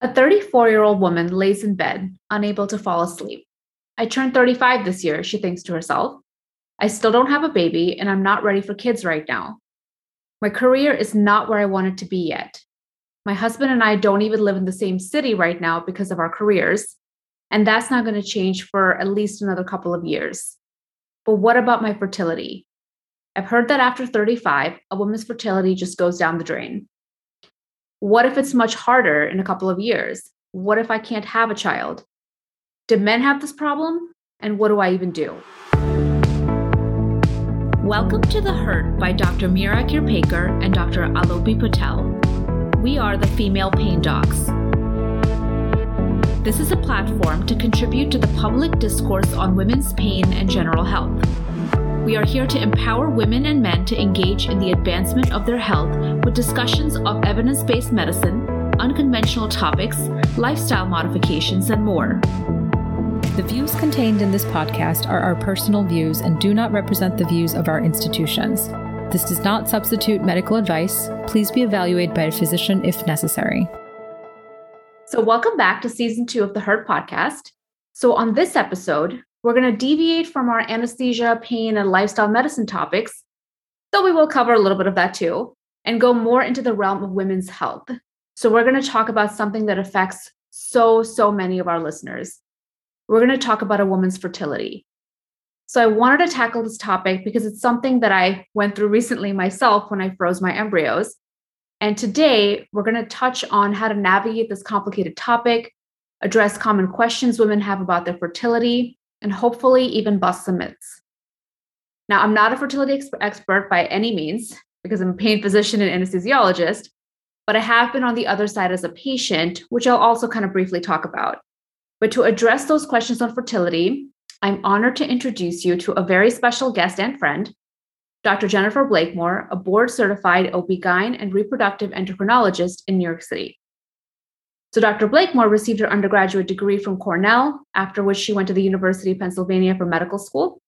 A 34 year old woman lays in bed, unable to fall asleep. I turned 35 this year, she thinks to herself. I still don't have a baby, and I'm not ready for kids right now. My career is not where I want it to be yet. My husband and I don't even live in the same city right now because of our careers, and that's not going to change for at least another couple of years. But what about my fertility? I've heard that after 35, a woman's fertility just goes down the drain. What if it's much harder in a couple of years? What if I can't have a child? Do men have this problem? And what do I even do? Welcome to The Hurt by Dr. Meera Kirpekar and Dr. Alopi Patel. We are the Female Pain Docs. This is a platform to contribute to the public discourse on women's pain and general health. We are here to empower women and men to engage in the advancement of their health with discussions of evidence based medicine, unconventional topics, lifestyle modifications, and more. The views contained in this podcast are our personal views and do not represent the views of our institutions. This does not substitute medical advice. Please be evaluated by a physician if necessary. So, welcome back to season two of the Hurt podcast. So, on this episode, we're going to deviate from our anesthesia, pain, and lifestyle medicine topics, though we will cover a little bit of that too, and go more into the realm of women's health. So, we're going to talk about something that affects so, so many of our listeners we're going to talk about a woman's fertility. So I wanted to tackle this topic because it's something that I went through recently myself when I froze my embryos. And today we're going to touch on how to navigate this complicated topic, address common questions women have about their fertility, and hopefully even bust some myths. Now, I'm not a fertility ex- expert by any means because I'm a pain physician and anesthesiologist, but I have been on the other side as a patient, which I'll also kind of briefly talk about. But to address those questions on fertility, I'm honored to introduce you to a very special guest and friend, Dr. Jennifer Blakemore, a board certified OB-GYN and reproductive endocrinologist in New York City. So, Dr. Blakemore received her undergraduate degree from Cornell, after which she went to the University of Pennsylvania for medical school.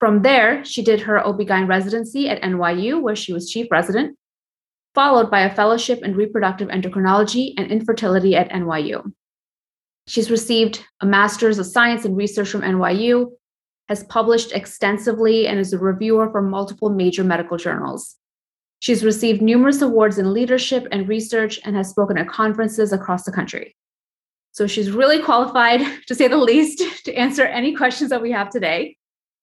From there, she did her OB-GYN residency at NYU, where she was chief resident, followed by a fellowship in reproductive endocrinology and infertility at NYU. She's received a Master's of Science and Research from NYU, has published extensively, and is a reviewer for multiple major medical journals. She's received numerous awards in leadership and research and has spoken at conferences across the country. So she's really qualified, to say the least, to answer any questions that we have today.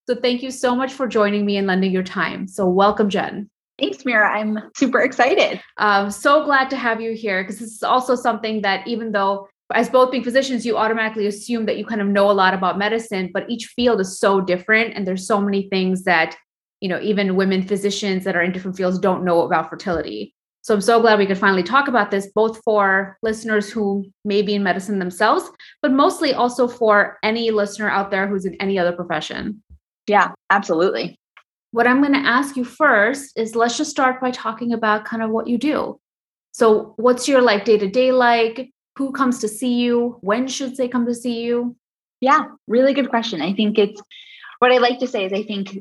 So thank you so much for joining me and lending your time. So welcome, Jen. Thanks, Meera. I'm super excited. I'm so glad to have you here because this is also something that, even though as both being physicians, you automatically assume that you kind of know a lot about medicine, but each field is so different. And there's so many things that, you know, even women physicians that are in different fields don't know about fertility. So I'm so glad we could finally talk about this, both for listeners who may be in medicine themselves, but mostly also for any listener out there who's in any other profession. Yeah, absolutely. What I'm going to ask you first is let's just start by talking about kind of what you do. So, what's your like day to day like? who comes to see you when should they come to see you yeah really good question i think it's what i like to say is i think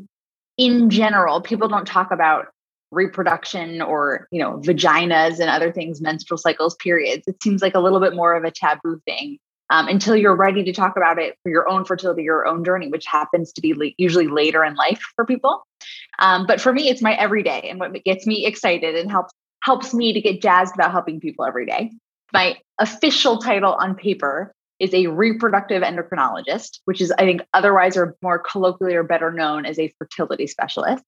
in general people don't talk about reproduction or you know vaginas and other things menstrual cycles periods. It seems like a little bit more of a taboo thing um, until you're ready to talk about it for your own fertility your own journey which happens to be le- usually later in life for people. Um, but for me it's my everyday and what gets me excited and helps helps me to get jazzed about helping people every day. My official title on paper is a reproductive endocrinologist, which is, I think, otherwise or more colloquially or better known as a fertility specialist.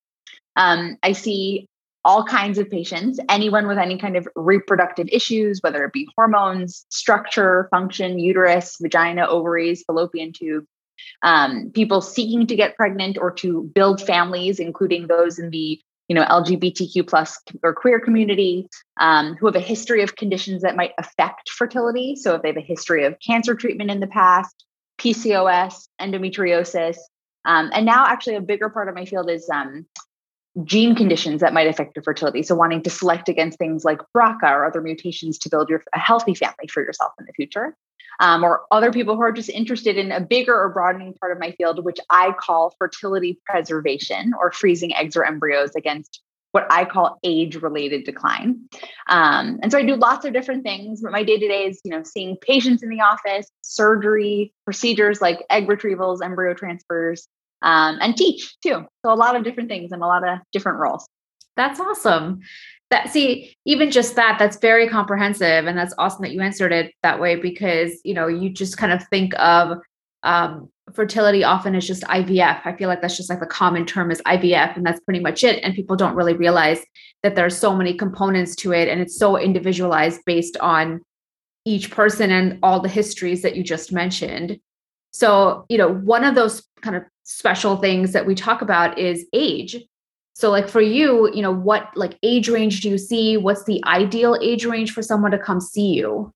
Um, I see all kinds of patients, anyone with any kind of reproductive issues, whether it be hormones, structure, function, uterus, vagina, ovaries, fallopian tube, um, people seeking to get pregnant or to build families, including those in the you know lgbtq plus or queer community um, who have a history of conditions that might affect fertility. So if they have a history of cancer treatment in the past pcos endometriosis um, and now actually a bigger part of my field is um, gene conditions that might affect your fertility. So wanting to select against things like brca or other mutations to build your a healthy family for yourself in the future um, or other people who are just interested in a bigger or broadening part of my field, which I call fertility preservation or freezing eggs or embryos against what I call age related decline. Um, and so I do lots of different things, but my day to day is, you know, seeing patients in the office, surgery, procedures like egg retrievals, embryo transfers, um, and teach too. So a lot of different things and a lot of different roles. That's awesome. That see, even just that, that's very comprehensive, and that's awesome that you answered it that way because you know you just kind of think of um, fertility often is just IVF. I feel like that's just like the common term is IVF, and that's pretty much it. And people don't really realize that there's so many components to it, and it's so individualized based on each person and all the histories that you just mentioned. So, you know, one of those kind of special things that we talk about is age. So, like for you, you know, what like age range do you see? What's the ideal age range for someone to come see you?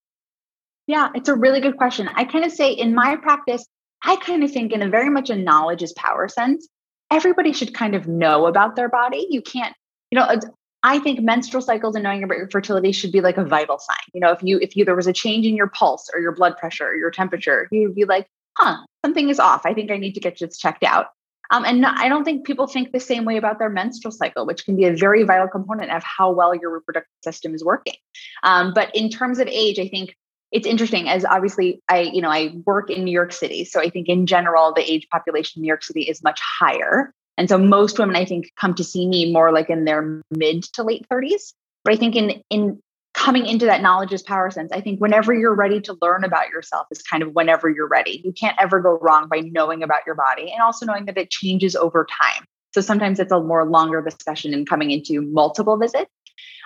Yeah, it's a really good question. I kind of say in my practice, I kind of think in a very much a knowledge is power sense, everybody should kind of know about their body. You can't, you know, I think menstrual cycles and knowing about your fertility should be like a vital sign. You know, if you if you there was a change in your pulse or your blood pressure or your temperature, you'd be like, huh, something is off. I think I need to get this checked out. Um, and not, I don't think people think the same way about their menstrual cycle, which can be a very vital component of how well your reproductive system is working. Um, but in terms of age, I think it's interesting as obviously I, you know, I work in New York City. So I think in general, the age population in New York City is much higher. And so most women, I think, come to see me more like in their mid to late 30s. But I think in in coming into that knowledge is power sense, I think whenever you're ready to learn about yourself is kind of whenever you're ready. You can't ever go wrong by knowing about your body and also knowing that it changes over time. So sometimes it's a more longer discussion and coming into multiple visits.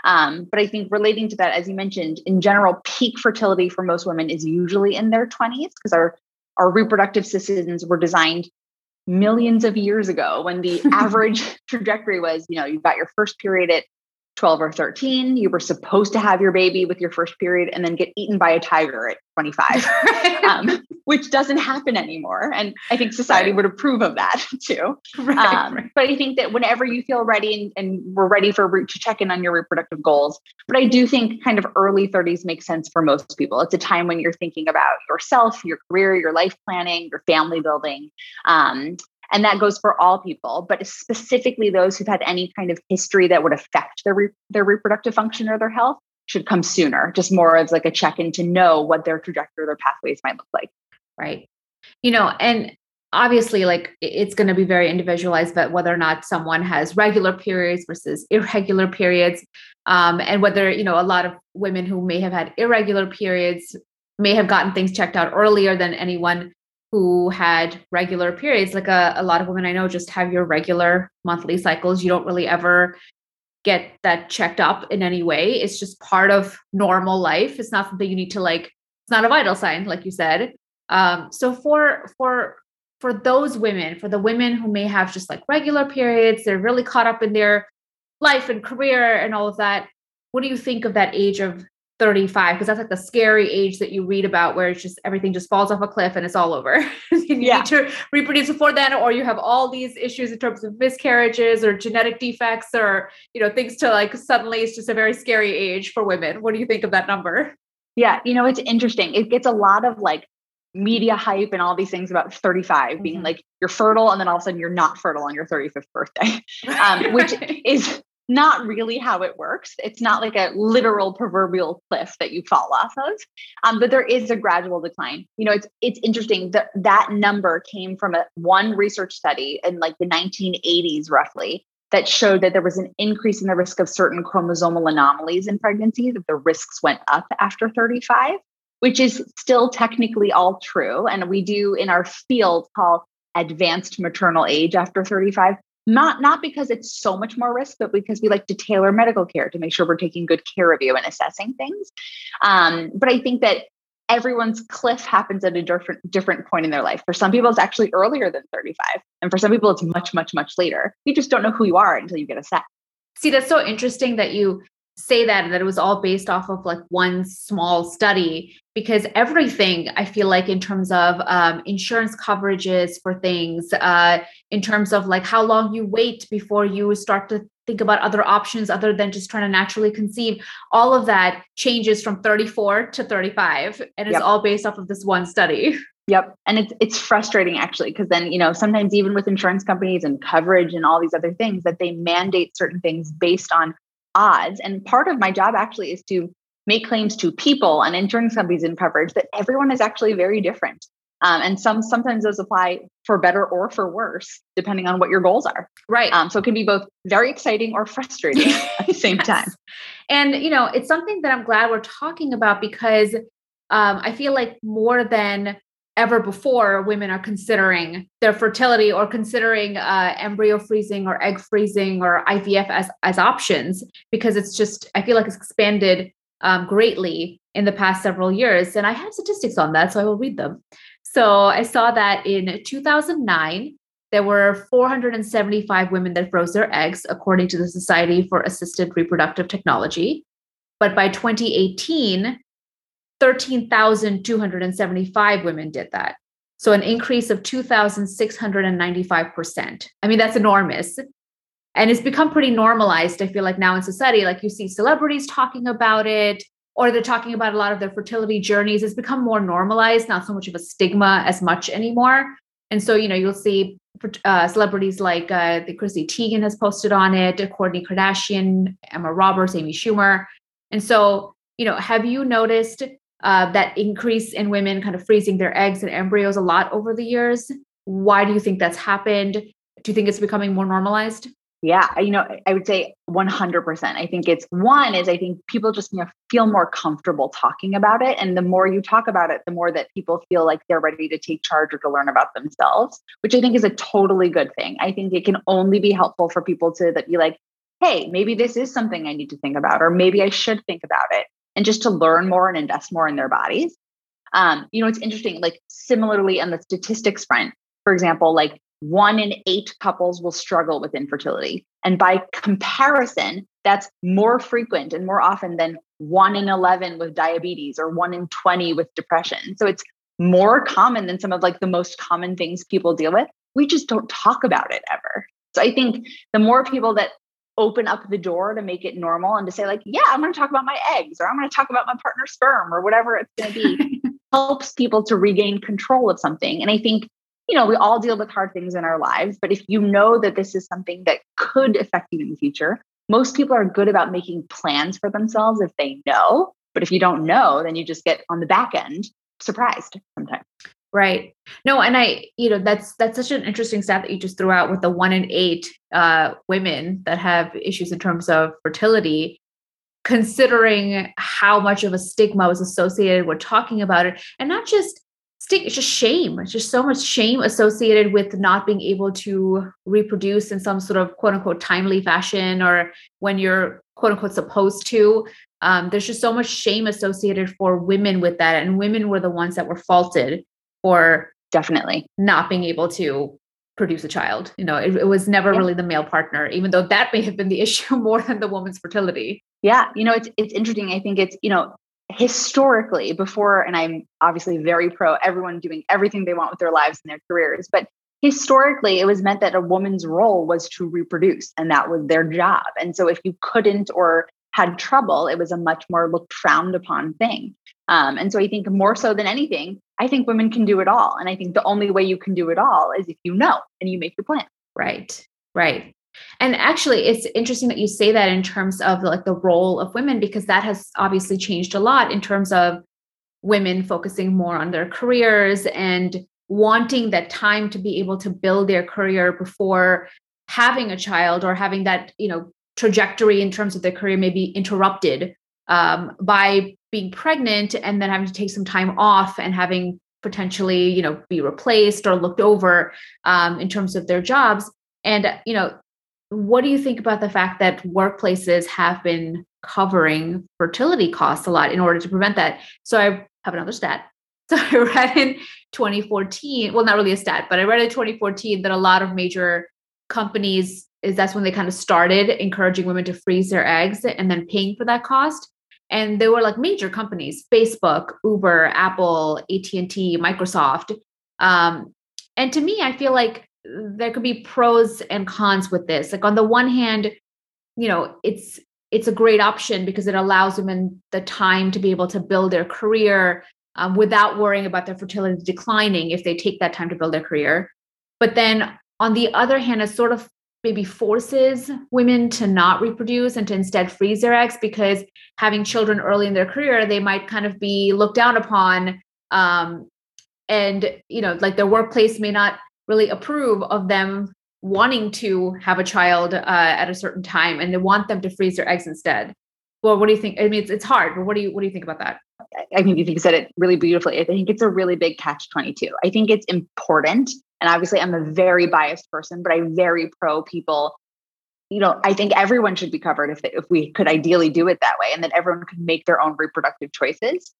Um, but I think relating to that, as you mentioned, in general, peak fertility for most women is usually in their 20s because our, our reproductive systems were designed millions of years ago when the average trajectory was, you know, you got your first period at 12 or 13. You were supposed to have your baby with your first period and then get eaten by a tiger at 25, um, which doesn't happen anymore. And I think society right. would approve of that too. Right, um, right. But I think that whenever you feel ready and, and we're ready for root to check in on your reproductive goals, but I do think kind of early 30s makes sense for most people. It's a time when you're thinking about yourself, your career, your life planning, your family building. Um, and that goes for all people, but specifically those who've had any kind of history that would affect their, re- their reproductive function or their health should come sooner, just more as like a check in to know what their trajectory or their pathways might look like. Right. You know, and obviously like it's going to be very individualized but whether or not someone has regular periods versus irregular periods um, and whether you know a lot of women who may have had irregular periods may have gotten things checked out earlier than anyone who had regular periods like a, a lot of women i know just have your regular monthly cycles. You don't really ever get that checked up in any way. It's just part of normal life. It's not something you need to like it's not a vital sign like you said. Um, so for for for those women for the women who may have just like regular periods they're really caught up in their life and career and all of that what do you think of that age of 35 because that's like the scary age that you read about where it's just everything just falls off a cliff and it's all over. You yeah. need to reproduce before then or you have all these issues in terms of miscarriages or genetic defects or you know things to like suddenly it's just a very scary age for women. What do you think of that number? Yeah you know it's interesting. It gets a lot of like media hype and all these things about 35 mm-hmm. being like you're fertile and then all of a sudden you're not fertile on your 35th birthday. Um, which is not really how it works. It's not like a literal proverbial cliff that you fall off of, um, but there is a gradual decline. You know, it's it's interesting that that number came from a one research study in like the 1980s, roughly, that showed that there was an increase in the risk of certain chromosomal anomalies in pregnancy. That the risks went up after 35, which is still technically all true, and we do in our field call advanced maternal age after 35 not not because it's so much more risk but because we like to tailor medical care to make sure we're taking good care of you and assessing things. Um, but i think that everyone's cliff happens at a different different point in their life. For some people it's actually earlier than 35 and for some people it's much much much later. You just don't know who you are until you get a set. see that's so interesting that you say that that it was all based off of like one small study because everything i feel like in terms of um, insurance coverages for things uh, in terms of like how long you wait before you start to think about other options other than just trying to naturally conceive all of that changes from 34 to 35 and it's yep. all based off of this one study Yep. And it's it's frustrating actually because then, you know, sometimes even with insurance companies and coverage and all these other things that they mandate certain things based on odds. And part of my job actually is to make claims to people and insurance companies in coverage that everyone is actually very different. Um, and some sometimes those apply for better or for worse, depending on what your goals are. Right. Um, so it can be both very exciting or frustrating at the same yes. time. And you know, it's something that I'm glad we're talking about because um, I feel like more than ever before women are considering their fertility or considering uh, embryo freezing or egg freezing or IVF as as options because it's just I feel like it's expanded um, greatly in the past several years and I have statistics on that so I will read them. So I saw that in 2009 there were 475 women that froze their eggs according to the Society for Assisted Reproductive Technology, but by 2018 13,275 women did that. So an increase of 2,695%. I mean, that's enormous. And it's become pretty normalized, I feel like now in society. Like you see celebrities talking about it, or they're talking about a lot of their fertility journeys. It's become more normalized, not so much of a stigma as much anymore. And so, you know, you'll see uh, celebrities like uh, the Chrissy Teigen has posted on it, Kourtney Kardashian, Emma Roberts, Amy Schumer. And so, you know, have you noticed uh, that increase in women kind of freezing their eggs and embryos a lot over the years. Why do you think that's happened? Do you think it's becoming more normalized? Yeah, you know, I would say 100%. I think it's one is I think people just you know, feel more comfortable talking about it. And the more you talk about it, the more that people feel like they're ready to take charge or to learn about themselves, which I think is a totally good thing. I think it can only be helpful for people to that be like, hey, maybe this is something I need to think about, or maybe I should think about it and just to learn more and invest more in their bodies. Um, you know, it's interesting, like similarly on the statistics front, for example, like one in eight couples will struggle with infertility. And by comparison, that's more frequent and more often than one in 11 with diabetes or one in 20 with depression. So it's more common than some of like the most common things people deal with. We just don't talk about it ever. So I think the more people that open up the door to make it normal and to say like yeah i'm going to talk about my eggs or i'm going to talk about my partner's sperm or whatever it's going to be helps people to regain control of something. And i think you know we all deal with hard things in our lives but if you know that this is something that could affect you in the future most people are good about making plans for themselves if they know. But if you don't know then you just get on the back end surprised sometimes Right. No, and I, you know, that's that's such an interesting stat that you just threw out with the one in eight uh, women that have issues in terms of fertility, considering how much of a stigma was associated with talking about it, and not just stick, it's just shame. It's just so much shame associated with not being able to reproduce in some sort of quote unquote timely fashion, or when you're quote unquote supposed to. Um, there's just so much shame associated for women with that, and women were the ones that were faulted or definitely not being able to produce a child. You know, it, it was never yeah. really the male partner, even though that may have been the issue more than the woman's fertility. Yeah, you know, it's it's interesting. I think it's you know historically before, and I'm obviously very pro everyone doing everything they want with their lives and their careers, but historically it was meant that a woman's role was to reproduce and that was their job and so if you couldn't or had trouble it was a much more looked frowned upon thing um, and so i think more so than anything I think women can do it all. And I think the only way you can do it all is if you know and you make your plan. Right. Right. And actually, it's interesting that you say that in terms of like the role of women, because that has obviously changed a lot in terms of women focusing more on their careers and wanting that time to be able to build their career before having a child or having that, you know, trajectory in terms of their career may be interrupted um, by being pregnant and then having to take some time off and having potentially you know be replaced or looked over um, in terms of their jobs. And you know what do you think about the fact that workplaces have been covering fertility costs a lot in order to prevent that? So i have another stat. So i read in 2014 well not really a stat but i read in 2014 that a lot of major companies is that's when they kind of started encouraging women to freeze their eggs and then paying for that cost and they were like major companies facebook uber apple at&t microsoft um, and to me i feel like there could be pros and cons with this like on the one hand you know it's it's a great option because it allows women the time to be able to build their career um, without worrying about their fertility declining if they take that time to build their career. But then on the other hand, it sort of maybe forces women to not reproduce and to instead freeze their eggs because having children early in their career, they might kind of be looked down upon. Um, and, you know, like their workplace may not really approve of them wanting to have a child uh, at a certain time and they want them to freeze their eggs instead. Well, what do you think? I mean, it's, it's hard, but what do you what do you think about that? I think you said it really beautifully. I think it's a really big catch 22. I think it's important. And obviously, I'm a very biased person, but I very pro people. You know, I think everyone should be covered if, if we could ideally do it that way and that everyone could make their own reproductive choices.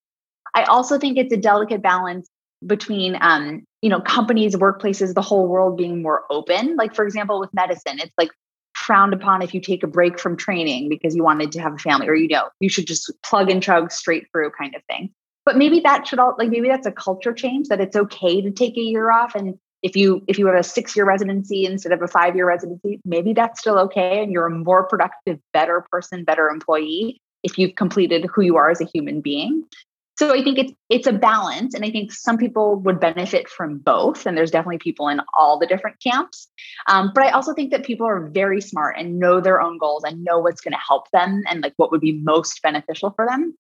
I also think it's a delicate balance between, um, you know, companies, workplaces, the whole world being more open. Like, for example, with medicine, it's like frowned upon if you take a break from training because you wanted to have a family or you know you should just plug and chug straight through kind of thing. But maybe that should all like maybe that's a culture change that it's okay to take a year off. And if you if you have a six year residency instead of a five year residency maybe that's still okay and you're a more productive better person better employee if you've completed who you are as a human being so I think it's it's a balance, and I think some people would benefit from both, and there's definitely people in all the different camps. Um, but I also think that people are very smart and know their own goals and know what's going to help them and like what would be most beneficial for them.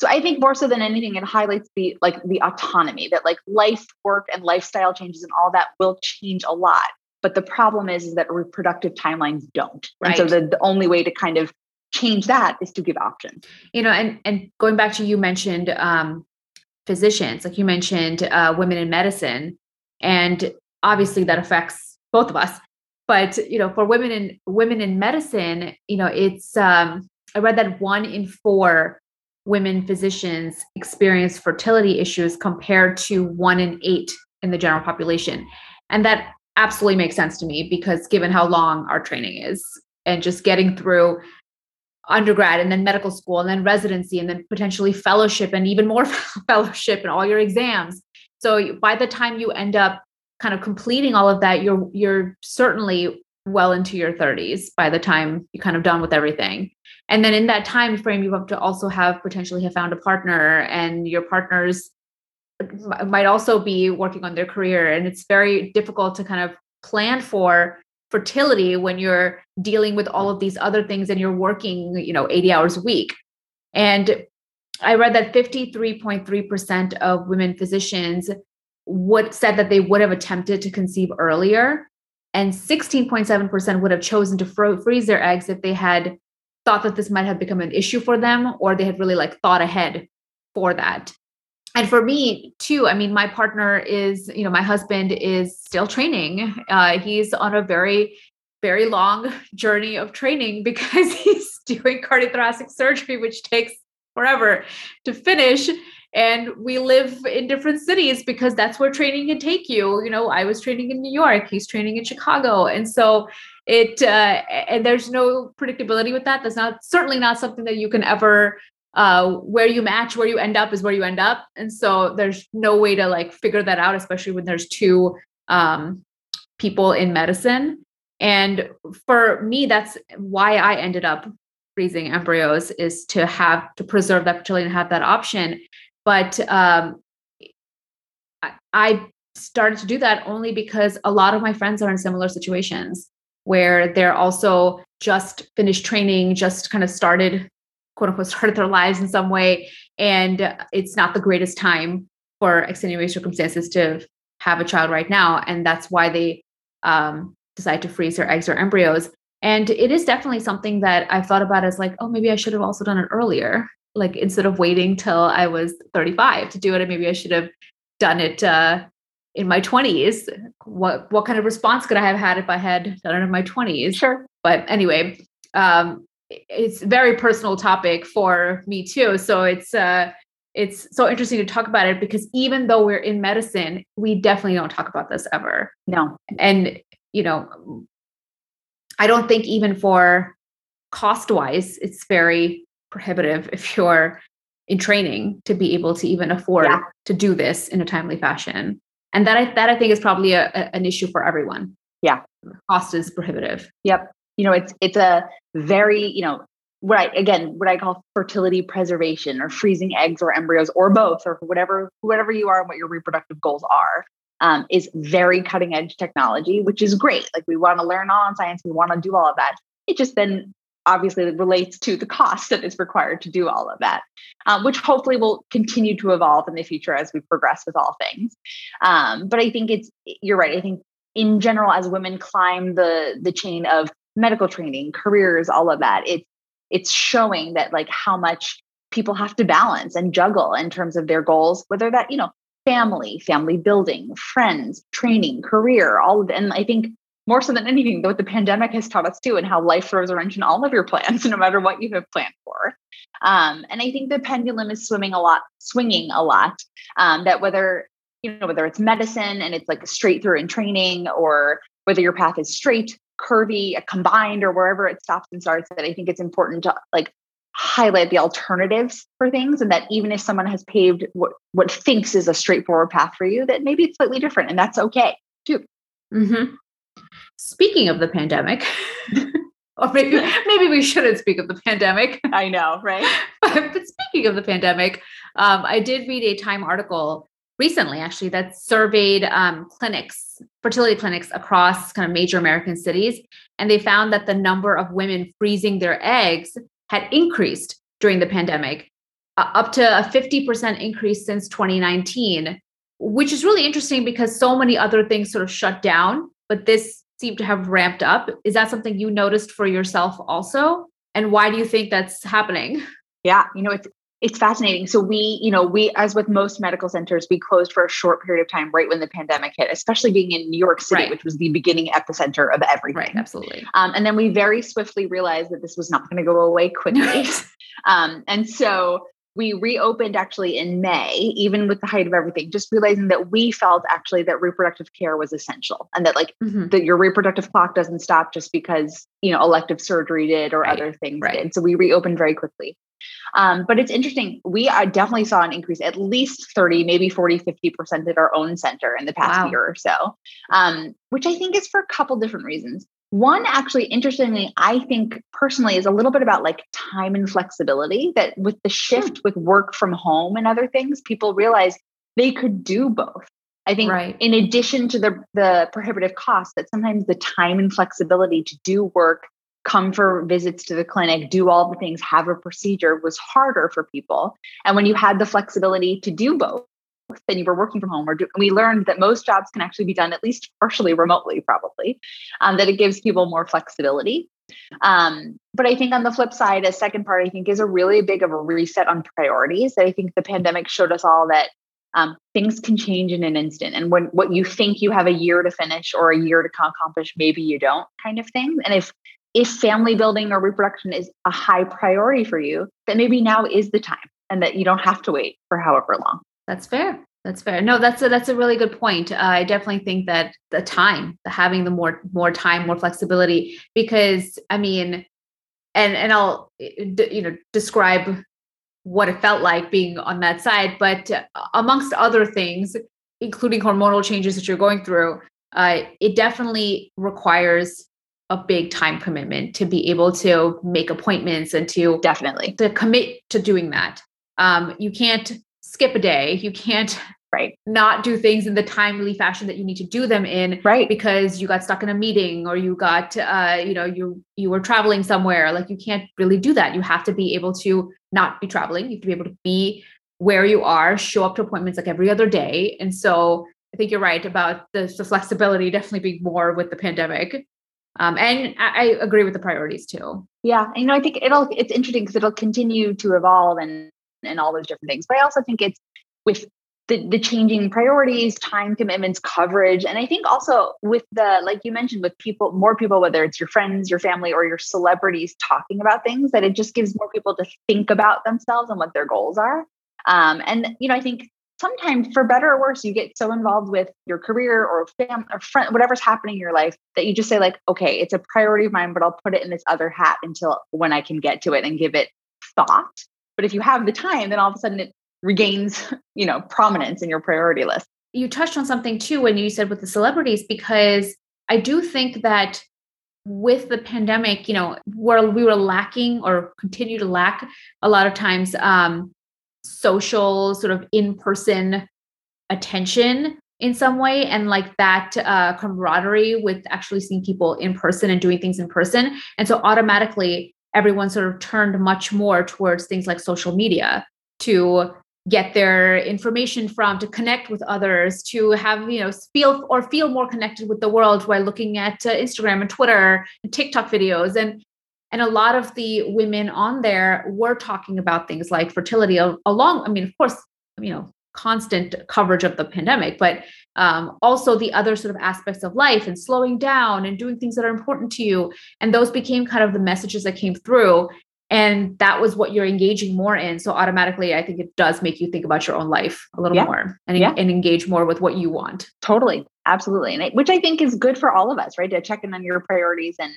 So I think more so than anything, it highlights the like the autonomy that like life, work, and lifestyle changes and all that will change a lot. But the problem is, is that reproductive timelines don't. Right. And so the, the only way to kind of change that is to give options. You know and and going back to you mentioned um physicians like you mentioned uh, women in medicine and obviously that affects both of us but you know for women in women in medicine you know it's um i read that one in four women physicians experience fertility issues compared to one in eight in the general population. And that absolutely makes sense to me because given how long our training is and just getting through undergrad and then medical school and then residency and then potentially fellowship and even more fellowship and all your exams. So by the time you end up kind of completing all of that you're you're certainly well into your 30s by the time you're kind of done with everything. And then in that time frame you have to also have potentially have found a partner and your partners might also be working on their career. And it's very difficult to kind of plan for fertility when you're dealing with all of these other things and you're working you know 80 hours a week. And i read that 53.3% of women physicians would said that they would have attempted to conceive earlier and 16.7% would have chosen to fro- freeze their eggs if they had thought that this might have become an issue for them or they had really like thought ahead for that and for me too i mean my partner is you know my husband is still training. Uh, he's on a very very long journey of training because he's doing cardiothoracic surgery which takes forever to finish. And we live in different cities because that's where training can take you. You know i was training in new york he's training in chicago. And so it uh, and there's no predictability with that. That's not certainly not something that you can ever uh, where you match, where you end up is where you end up. And so there's no way to like figure that out, especially when there's two um, people in medicine. And for me, that's why I ended up freezing embryos is to have to preserve that fertility and have that option. But um, I started to do that only because a lot of my friends are in similar situations where they're also just finished training, just kind of started quote unquote started their lives in some way. And it's not the greatest time for extenuating circumstances to have a child right now. And that's why they um, decide to freeze their eggs or embryos. And it is definitely something that i've thought about as like oh maybe i should have also done it earlier. Like instead of waiting till i was 35 to do it maybe i should have done it uh, in my 20s what what kind of response could i have had if i had done it in my 20s sure. But anyway um, it's a very personal topic for me too. So it's uh it's so interesting to talk about it because even though we're in medicine, we definitely don't talk about this ever. No. And you know, I don't think even for cost wise, it's very prohibitive if you're in training to be able to even afford yeah. to do this in a timely fashion. And that I, that I think is probably a, a, an issue for everyone. Yeah. Cost is prohibitive. Yep you know it's it's a very you know what I, again, what I call fertility preservation or freezing eggs or embryos or both or whatever, whatever you are and what your reproductive goals are. Um, is very cutting edge technology, which is great. Like we want to learn all on science, we want to do all of that. It just then obviously relates to the cost that is required to do all of that, um, which hopefully will continue to evolve in the future as we progress with all things. Um, but I think it's you're right. I think in general, as women climb the the chain of medical training, careers, all of that, it's it's showing that like how much people have to balance and juggle in terms of their goals, whether that, you know, family, family building, friends, training, career, all of. And I think more so than anything, what the pandemic has taught us too, and how life throws a wrench in all of your plans, no matter what you have planned for. Um, and I think the pendulum is swimming a lot, swinging a lot. Um, that whether you know whether it's medicine and it's like straight through in training, or whether your path is straight curvy, combined, or wherever it stops and starts, that I think it's important to like highlight the alternatives for things and that even if someone has paved what, what thinks is a straightforward path for you, that maybe it's slightly different and that's okay too. Mm-hmm. Speaking of the pandemic, or maybe maybe we shouldn't speak of the pandemic. I know, right? but, but speaking of the pandemic, um, I did read a Time article recently actually that surveyed um, clinics fertility clinics across kind of major american cities and they found that the number of women freezing their eggs had increased during the pandemic uh, up to a 50% increase since 2019 which is really interesting because so many other things sort of shut down but this seemed to have ramped up. Is that something you noticed for yourself also? And why do you think that's happening? Yeah you know it's it's fascinating. So we, you know, we as with most medical centers, we closed for a short period of time right when the pandemic hit, especially being in New York City, right. which was the beginning epicenter of everything. Right, absolutely. Um, and then we very swiftly realized that this was not going to go away quickly. um, and so we reopened actually in May, even with the height of everything, just realizing that we felt actually that reproductive care was essential and that like mm-hmm. that your reproductive clock doesn't stop just because, you know, elective surgery did or right. other things right. did. So we reopened very quickly. Um, but it's interesting. We definitely saw an increase, at least 30, maybe 40, 50% at our own center in the past wow. year or so, um, which I think is for a couple different reasons. One, actually, interestingly, I think personally is a little bit about like time and flexibility that with the shift with work from home and other things, people realize they could do both. I think right. in addition to the, the prohibitive cost, that sometimes the time and flexibility to do work come for visits to the clinic, do all the things, have a procedure was harder for people. And when you had the flexibility to do both, then you were working from home or do, we learned that most jobs can actually be done at least partially remotely probably um, that it gives people more flexibility. Um, but i think on the flip side a second part i think is a really big of a reset on priorities. That i think the pandemic showed us all that um, things can change in an instant. And when what you think you have a year to finish or a year to accomplish maybe you don't kind of thing. And if if family building or reproduction is a high priority for you, then maybe now is the time and that you don't have to wait for however long. That's fair. That's fair. No, that's a that's a really good point. Uh, I definitely think that the time, the having the more more time, more flexibility, because I mean, and and I'll you know describe what it felt like being on that side, but uh, amongst other things, including hormonal changes that you're going through, uh, it definitely requires a big time commitment to be able to make appointments and to definitely. to commit to doing that. Um, you can't skip a day. You can't right. not do things in the timely fashion that you need to do them in right. because you got stuck in a meeting or you got uh you know you you were traveling somewhere. Like you can't really do that. You have to be able to not be traveling. You have to be able to be where you are show up to appointments like every other day. And so i think you're right about the, the flexibility definitely being more with the pandemic um, and I, I, agree with the priorities too. Yeah, you know, I think it'll it's interesting because it'll continue to evolve and and all those different things. But I also think it's with the, the changing priorities, time commitments, coverage, and I think also with the like you mentioned with people, more people, whether it's your friends, your family, or your celebrities talking about things, that it just gives more people to think about themselves and what their goals are. Um, and you know, I think sometimes for better or worse you get so involved with your career or family or friend whatever's happening in your life that you just say like okay it's a priority of mine but i'll put it in this other hat until when i can get to it and give it thought. But if you have the time then all of a sudden it regains you know prominence in your priority list. You touched on something too when you said with the celebrities because i do think that with the pandemic, you know, where we were lacking or continue to lack a lot of times um, social sort of in-person attention in some way and like that uh, camaraderie with actually seeing people in person and doing things in person. And so automatically everyone sort of turned much more towards things like social media to get their information from to connect with others to have you know feel or feel more connected with the world while looking at uh, instagram and twitter and tiktok videos. And and a lot of the women on there were talking about things like fertility along i mean of course you know constant coverage of the pandemic but um, also the other sort of aspects of life and slowing down and doing things that are important to you. And those became kind of the messages that came through. And that was what you're engaging more in. So automatically i think it does make you think about your own life a little yeah. more and, yeah. and engage more with what you want. Totally. Absolutely. And I, which i think is good for all of us right? To check in on your priorities and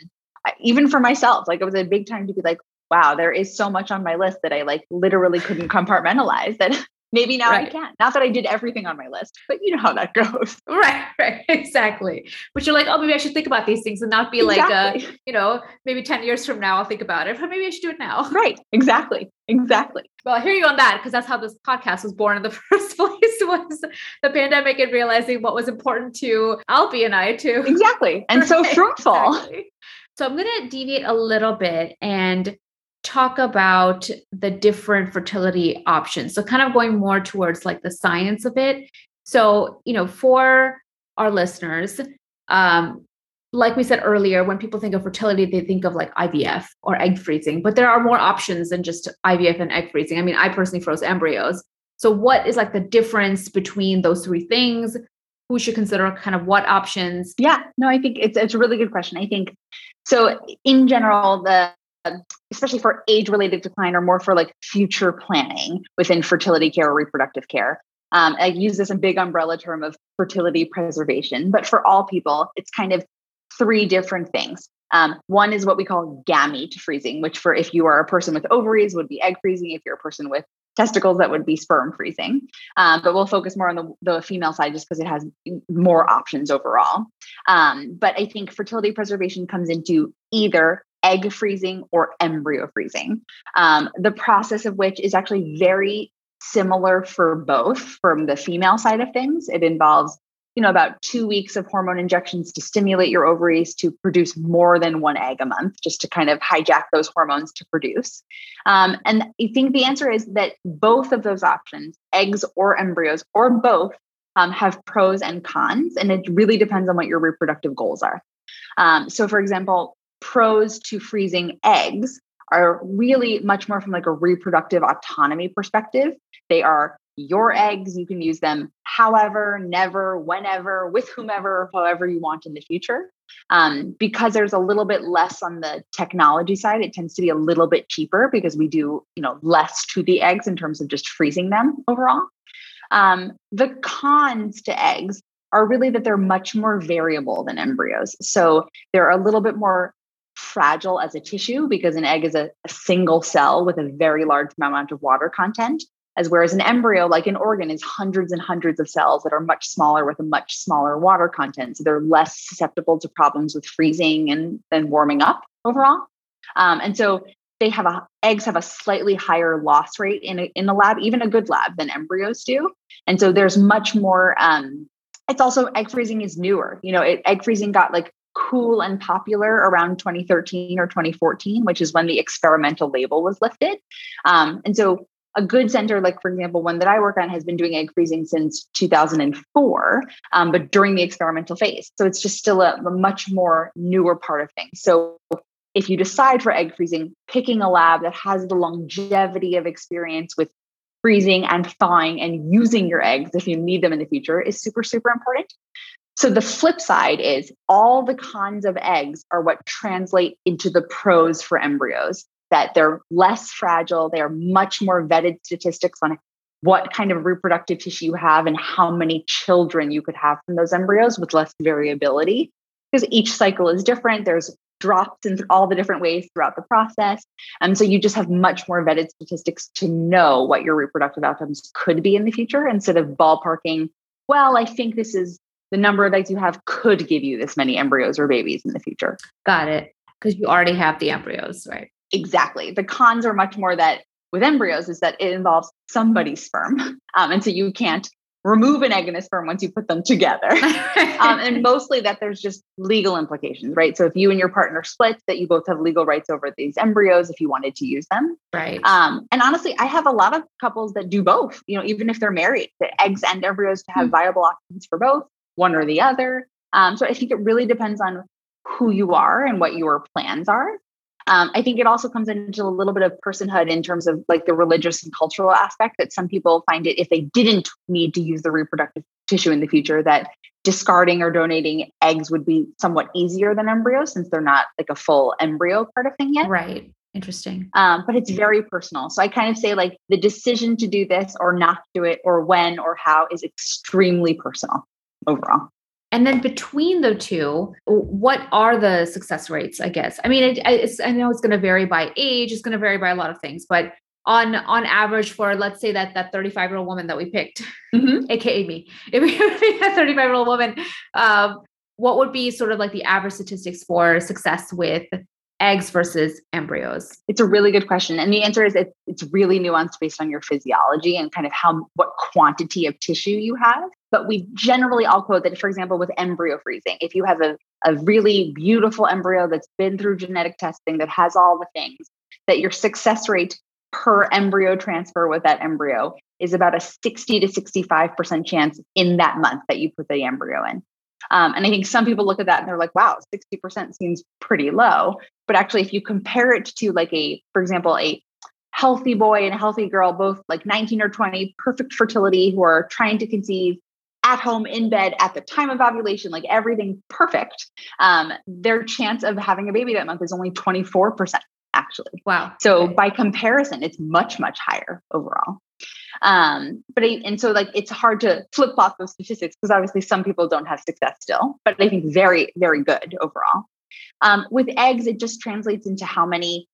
even for myself like it was a big time to be like wow there is so much on my list that i like literally couldn't compartmentalize that maybe now right. I can. Not that I did everything on my list, but you know how that goes. Right, right, exactly. But you're like, oh, maybe I should think about these things and not be exactly. like, uh, you know, maybe 10 years from now I'll think about it, but maybe I should do it now. Right, exactly, exactly. Well, I hear you on that because that's how this podcast was born in the first place was the pandemic and realizing what was important to Alopi and I too. Exactly, and so fruitful. Exactly. So I'm going to deviate a little bit and talk about the different fertility options. So, kind of going more towards like the science of it. So, you know, for our listeners, um, like we said earlier, when people think of fertility, they think of like IVF or egg freezing, but there are more options than just IVF and egg freezing. I mean, I personally froze embryos. So, what is like the difference between those three things? Who should consider kind of what options? Yeah, no, I think it's it's a really good question. I think so. In general, the especially for age related decline or more for like future planning within fertility care or reproductive care. Um, I use this a big umbrella term of fertility preservation, but for all people, it's kind of three different things. Um, one is what we call gamete freezing, which for if you are a person with ovaries would be egg freezing. If you're a person with testicles, that would be sperm freezing. Um, but we'll focus more on the, the female side just because it has more options overall. Um, but I think fertility preservation comes into either egg freezing or embryo freezing. Um, the process of which is actually very similar for both from the female side of things. It involves you know about two weeks of hormone injections to stimulate your ovaries to produce more than one egg a month just to kind of hijack those hormones to produce um, and i think the answer is that both of those options eggs or embryos or both um, have pros and cons and it really depends on what your reproductive goals are um, so for example pros to freezing eggs are really much more from like a reproductive autonomy perspective. They are your eggs. You can use them however, never, whenever, with whomever, however you want in the future. Um, because there's a little bit less on the technology side, it tends to be a little bit cheaper because we do, you know, less to the eggs in terms of just freezing them overall. Um, the cons to eggs are really that they're much more variable than embryos. So they're a little bit more fragile as a tissue because an egg is a, a, single cell with a very large amount of water content as whereas an embryo like an organ is hundreds and hundreds of cells that are much smaller with a much smaller water content. So they're less susceptible to problems with freezing and, and warming up overall. Um, and so they have a eggs have a slightly higher loss rate in a, in a lab even a good lab than embryos do. And so there's much more um, it's also egg freezing is newer. You know it, egg freezing got like cool and popular around 2013 or 2014, which is when the experimental label was lifted. Um, and so a good center, like for example, one that I work on has been doing egg freezing since 2004, um, but during the experimental phase. So it's just still a, a much more newer part of things. So if you decide for egg freezing, picking a lab that has the longevity of experience with freezing and thawing and using your eggs if you need them in the future is super, super important. So the flip side is all the cons of eggs are what translate into the pros for embryos, that they're less fragile, they are much more vetted statistics on what kind of reproductive tissue you have and how many children you could have from those embryos with less variability. Because each cycle is different. There's drops in all the different ways throughout the process. And so you just have much more vetted statistics to know what your reproductive outcomes could be in the future instead of ballparking, well, I think this is the number of eggs you have could give you this many embryos or babies in the future. Got it. Because you already have the embryos, right? Exactly. The cons are much more that with embryos is that it involves somebody's sperm. Um, and so you can't remove an egg and a sperm once you put them together. um, and mostly that there's just legal implications, right? So if you and your partner split, that you both have legal rights over these embryos if you wanted to use them. Right. Um, and honestly, I have a lot of couples that do both, you know, even if they're married, the eggs and embryos to have mm-hmm. viable options for both, one or the other. Um, so I think it really depends on who you are and what your plans are. Um, I think it also comes into a little bit of personhood in terms of like the religious and cultural aspect that some people find it if they didn't need to use the reproductive tissue in the future, that discarding or donating eggs would be somewhat easier than embryos since they're not like a full embryo part of thing yet. Right. Interesting. Um, but it's very personal. So I kind of say like the decision to do this or not do it or when or how is extremely personal overall. And then between the two, what are the success rates? I guess. I mean, it, I know it's going to vary by age. It's going to vary by a lot of things, but on on average, for let's say that that 35 year old woman that we picked, mm-hmm. aka me, if we pick a 35 year old woman, um, what would be sort of like the average statistics for success with eggs versus embryos? It's a really good question. And the answer is it's, it's really nuanced based on your physiology and kind of how what quantity of tissue you have. But we generally all quote that, for example, with embryo freezing, if you have a, a really beautiful embryo that's been through genetic testing, that has all the things, that your success rate per embryo transfer with that embryo is about a 60 to 65% chance in that month that you put the embryo in. Um, and I think some people look at that and they're like, wow, 60% seems pretty low. But actually, if you compare it to like a, for example, a healthy boy and a healthy girl, both like 19 or 20, perfect fertility, who are trying to conceive at home in bed at the time of ovulation, like everything perfect, um, their chance of having a baby that month is only 24%, actually. Wow. So by comparison, it's much, much higher overall. Um, but I, and so like it's hard to flip flop those statistics because obviously some people don't have success still, but I think very, very good overall. Um, with eggs, it just translates into how many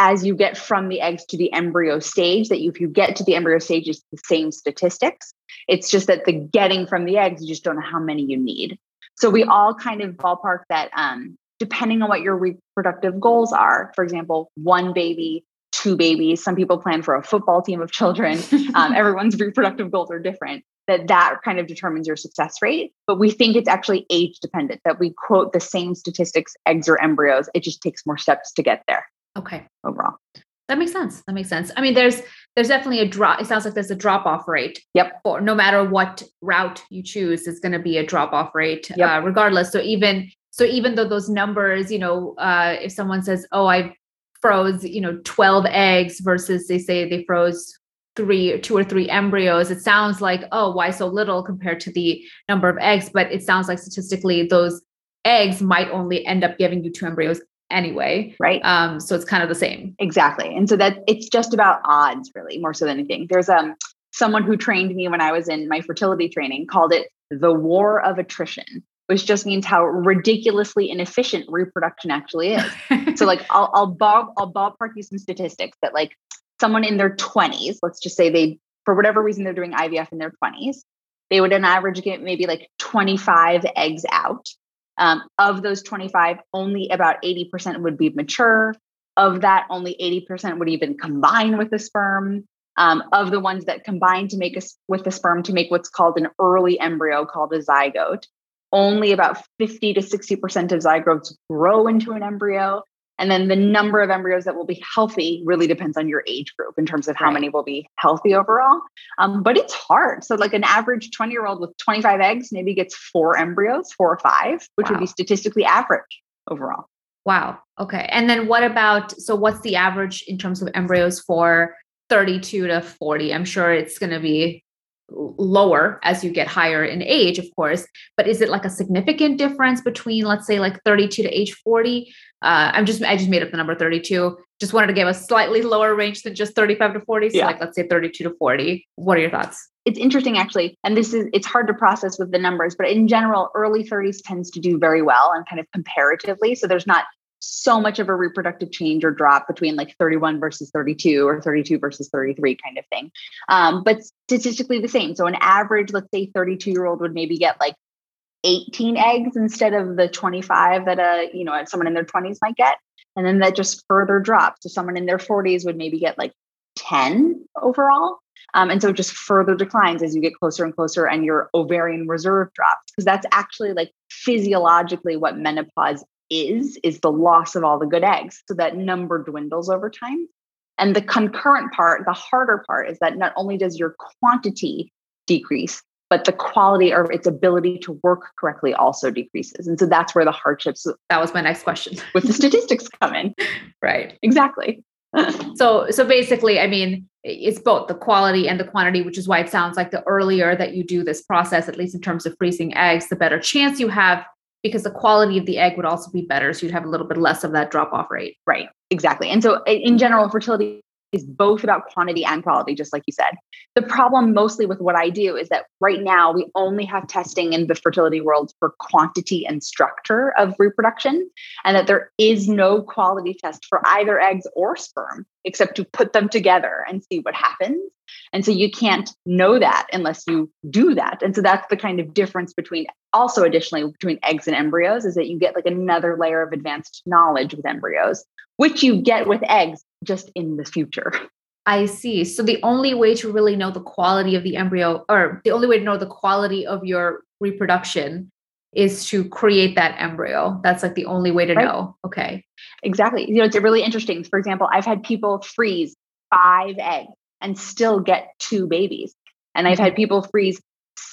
as you get from the eggs to the embryo stage that you, if you get to the embryo stage it's the same statistics. It's just that the getting from the eggs you just don't know how many you need. So we all kind of ballpark that um, depending on what your reproductive goals are. For example one baby two babies some people plan for a football team of children um, everyone's reproductive goals are different that that kind of determines your success rate but we think it's actually age dependent that we quote the same statistics eggs or embryos it just takes more steps to get there Okay. Overall. That makes sense. That makes sense. I mean, there's there's definitely a drop. It sounds like there's a drop off rate. Yep. Or no matter what route you choose, it's going to be a drop off rate, yep. uh, regardless. So even so, even though those numbers, you know, uh, if someone says, "Oh, I froze," you know, twelve eggs versus they say they froze three, two or three embryos, it sounds like, "Oh, why so little compared to the number of eggs?" But it sounds like statistically, those eggs might only end up giving you two embryos anyway. Right. Um, so it's kind of the same. Exactly. And so that it's just about odds, really, more so than anything. There's um someone who trained me when I was in my fertility training called it the war of attrition, which just means how ridiculously inefficient reproduction actually is. so like I'll I'll bob I'll ballpark you some statistics that like someone in their 20s, let's just say they for whatever reason they're doing IVF in their 20s, they would on average get maybe like 25 eggs out. Um, of those 25, only about 80% would be mature. Of that, only 80% would even combine with the sperm. Um, of the ones that combine to make us with the sperm to make what's called an early embryo called a zygote, only about 50 to 60% of zygotes grow into an embryo. And then the number of embryos that will be healthy really depends on your age group in terms of how right. many will be healthy overall. Um, but it's hard. So, like an average 20 year old with 25 eggs maybe gets four embryos, four or five, which wow. would be statistically average overall. Wow. Okay. And then what about so what's the average in terms of embryos for 32 to 40? I'm sure it's going to be lower as you get higher in age of course but is it like a significant difference between let's say like 32 to age 40 uh, i'm just i just made up the number 32 just wanted to give a slightly lower range than just 35 to 40 so yeah. like let's say 32 to 40 what are your thoughts? It's interesting actually and this is it's hard to process with the numbers but in general early 30s tends to do very well and kind of comparatively. So there's not so much of a reproductive change or drop between like 31 versus 32 or 32 versus 33 kind of thing. Um, but statistically the same. So an average, let's say 32 year old would maybe get like 18 eggs instead of the 25 that a you know someone in their 20s might get and then that just further drops so someone in their 40s would maybe get like 10 overall um, and so it just further declines as you get closer and closer and your ovarian reserve drops because that's actually like physiologically what menopause is is the loss of all the good eggs. So that number dwindles over time. And the concurrent part the harder part is that not only does your quantity decrease but the quality or its ability to work correctly also decreases. And so that's where the hardships that was my next question. with the statistics come in. Right. Exactly. So so basically i mean it's both the quality and the quantity which is why it sounds like the earlier that you do this process at least in terms of freezing eggs the better chance you have because the quality of the egg would also be better. So you'd have a little bit less of that drop off rate. Right. Exactly. And so in general, fertility is both about quantity and quality, just like you said. The problem mostly with what I do is that right now we only have testing in the fertility world for quantity and structure of reproduction, and that there is no quality test for either eggs or sperm except to put them together and see what happens. And so you can't know that unless you do that. And so that's the kind of difference between also additionally between eggs and embryos is that you get like another layer of advanced knowledge with embryos, which you get with eggs just in the future. I see. So the only way to really know the quality of the embryo, or the only way to know the quality of your reproduction, is to create that embryo. That's like the only way to right. know. Okay. Exactly. You know, it's really interesting. For example, I've had people freeze five eggs and still get two babies. And I've had mm-hmm. people freeze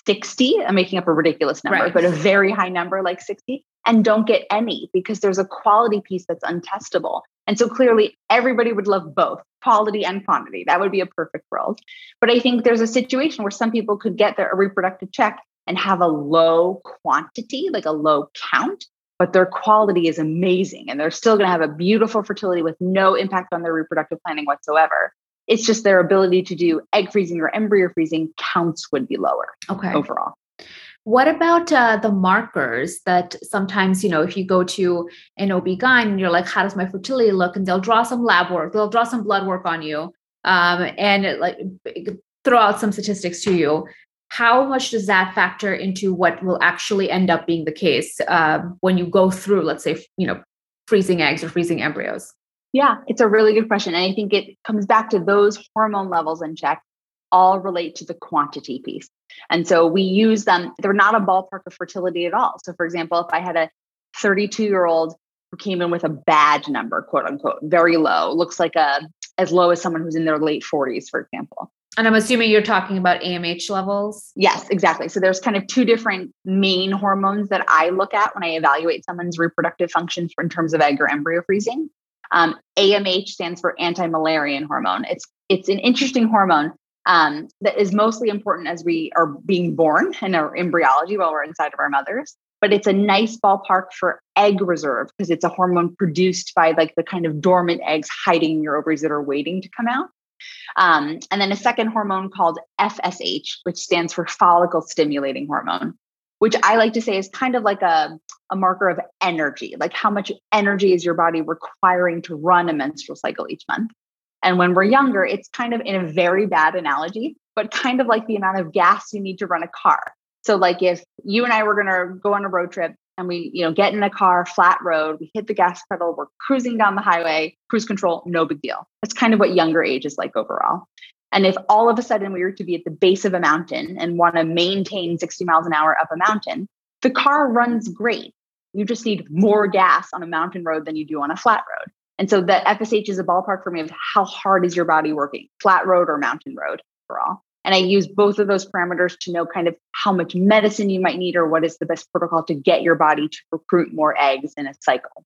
60, I'm making up a ridiculous number, right. but a very high number like 60, and don't get any because there's a quality piece that's untestable. And so clearly everybody would love both quality and quantity. That would be a perfect world. But I think there's a situation where some people could get their reproductive check and have a low quantity, like a low count, but their quality is amazing and they're still going to have a beautiful fertility with no impact on their reproductive planning whatsoever. It's just their ability to do egg freezing or embryo freezing counts would be lower. Okay. Overall. What about uh, the markers that sometimes, you know, if you go to an OB-GYN and you're like, how does my fertility look? And they'll draw some lab work, they'll draw some blood work on you um, and like throw out some statistics to you. How much does that factor into what will actually end up being the case uh, when you go through, let's say, you know, freezing eggs or freezing embryos? Yeah, it's a really good question. And I think it comes back to those hormone levels in check all relate to the quantity piece. And so we use them, they're not a ballpark of fertility at all. So, for example, if I had a 32 year old who came in with a bad number, quote unquote, very low, looks like a as low as someone who's in their late 40s, for example. And I'm assuming you're talking about AMH levels? Yes, exactly. So there's kind of two different main hormones that I look at when I evaluate someone's reproductive function in terms of egg or embryo freezing. Um, AMH stands for anti-Müllerian hormone. It's it's an interesting hormone um, that is mostly important as we are being born in our embryology while we're inside of our mothers. But it's a nice ballpark for egg reserve because it's a hormone produced by like the kind of dormant eggs hiding in your ovaries that are waiting to come out. Um, and then a second hormone called FSH, which stands for follicle stimulating hormone, which I like to say is kind of like a, a marker of energy, like how much energy is your body requiring to run a menstrual cycle each month. And when we're younger, it's kind of in a very bad analogy, but kind of like the amount of gas you need to run a car. So, like if you and I were going to go on a road trip and we, you know, get in a car, flat road, we hit the gas pedal, we're cruising down the highway, cruise control, no big deal. That's kind of what younger age is like overall. And if all of a sudden we were to be at the base of a mountain and want to maintain 60 miles an hour up a mountain, the car runs great. You just need more gas on a mountain road than you do on a flat road. And so the FSH is a ballpark for me of how hard is your body working, flat road or mountain road overall. And I use both of those parameters to know kind of how much medicine you might need or what is the best protocol to get your body to recruit more eggs in a cycle.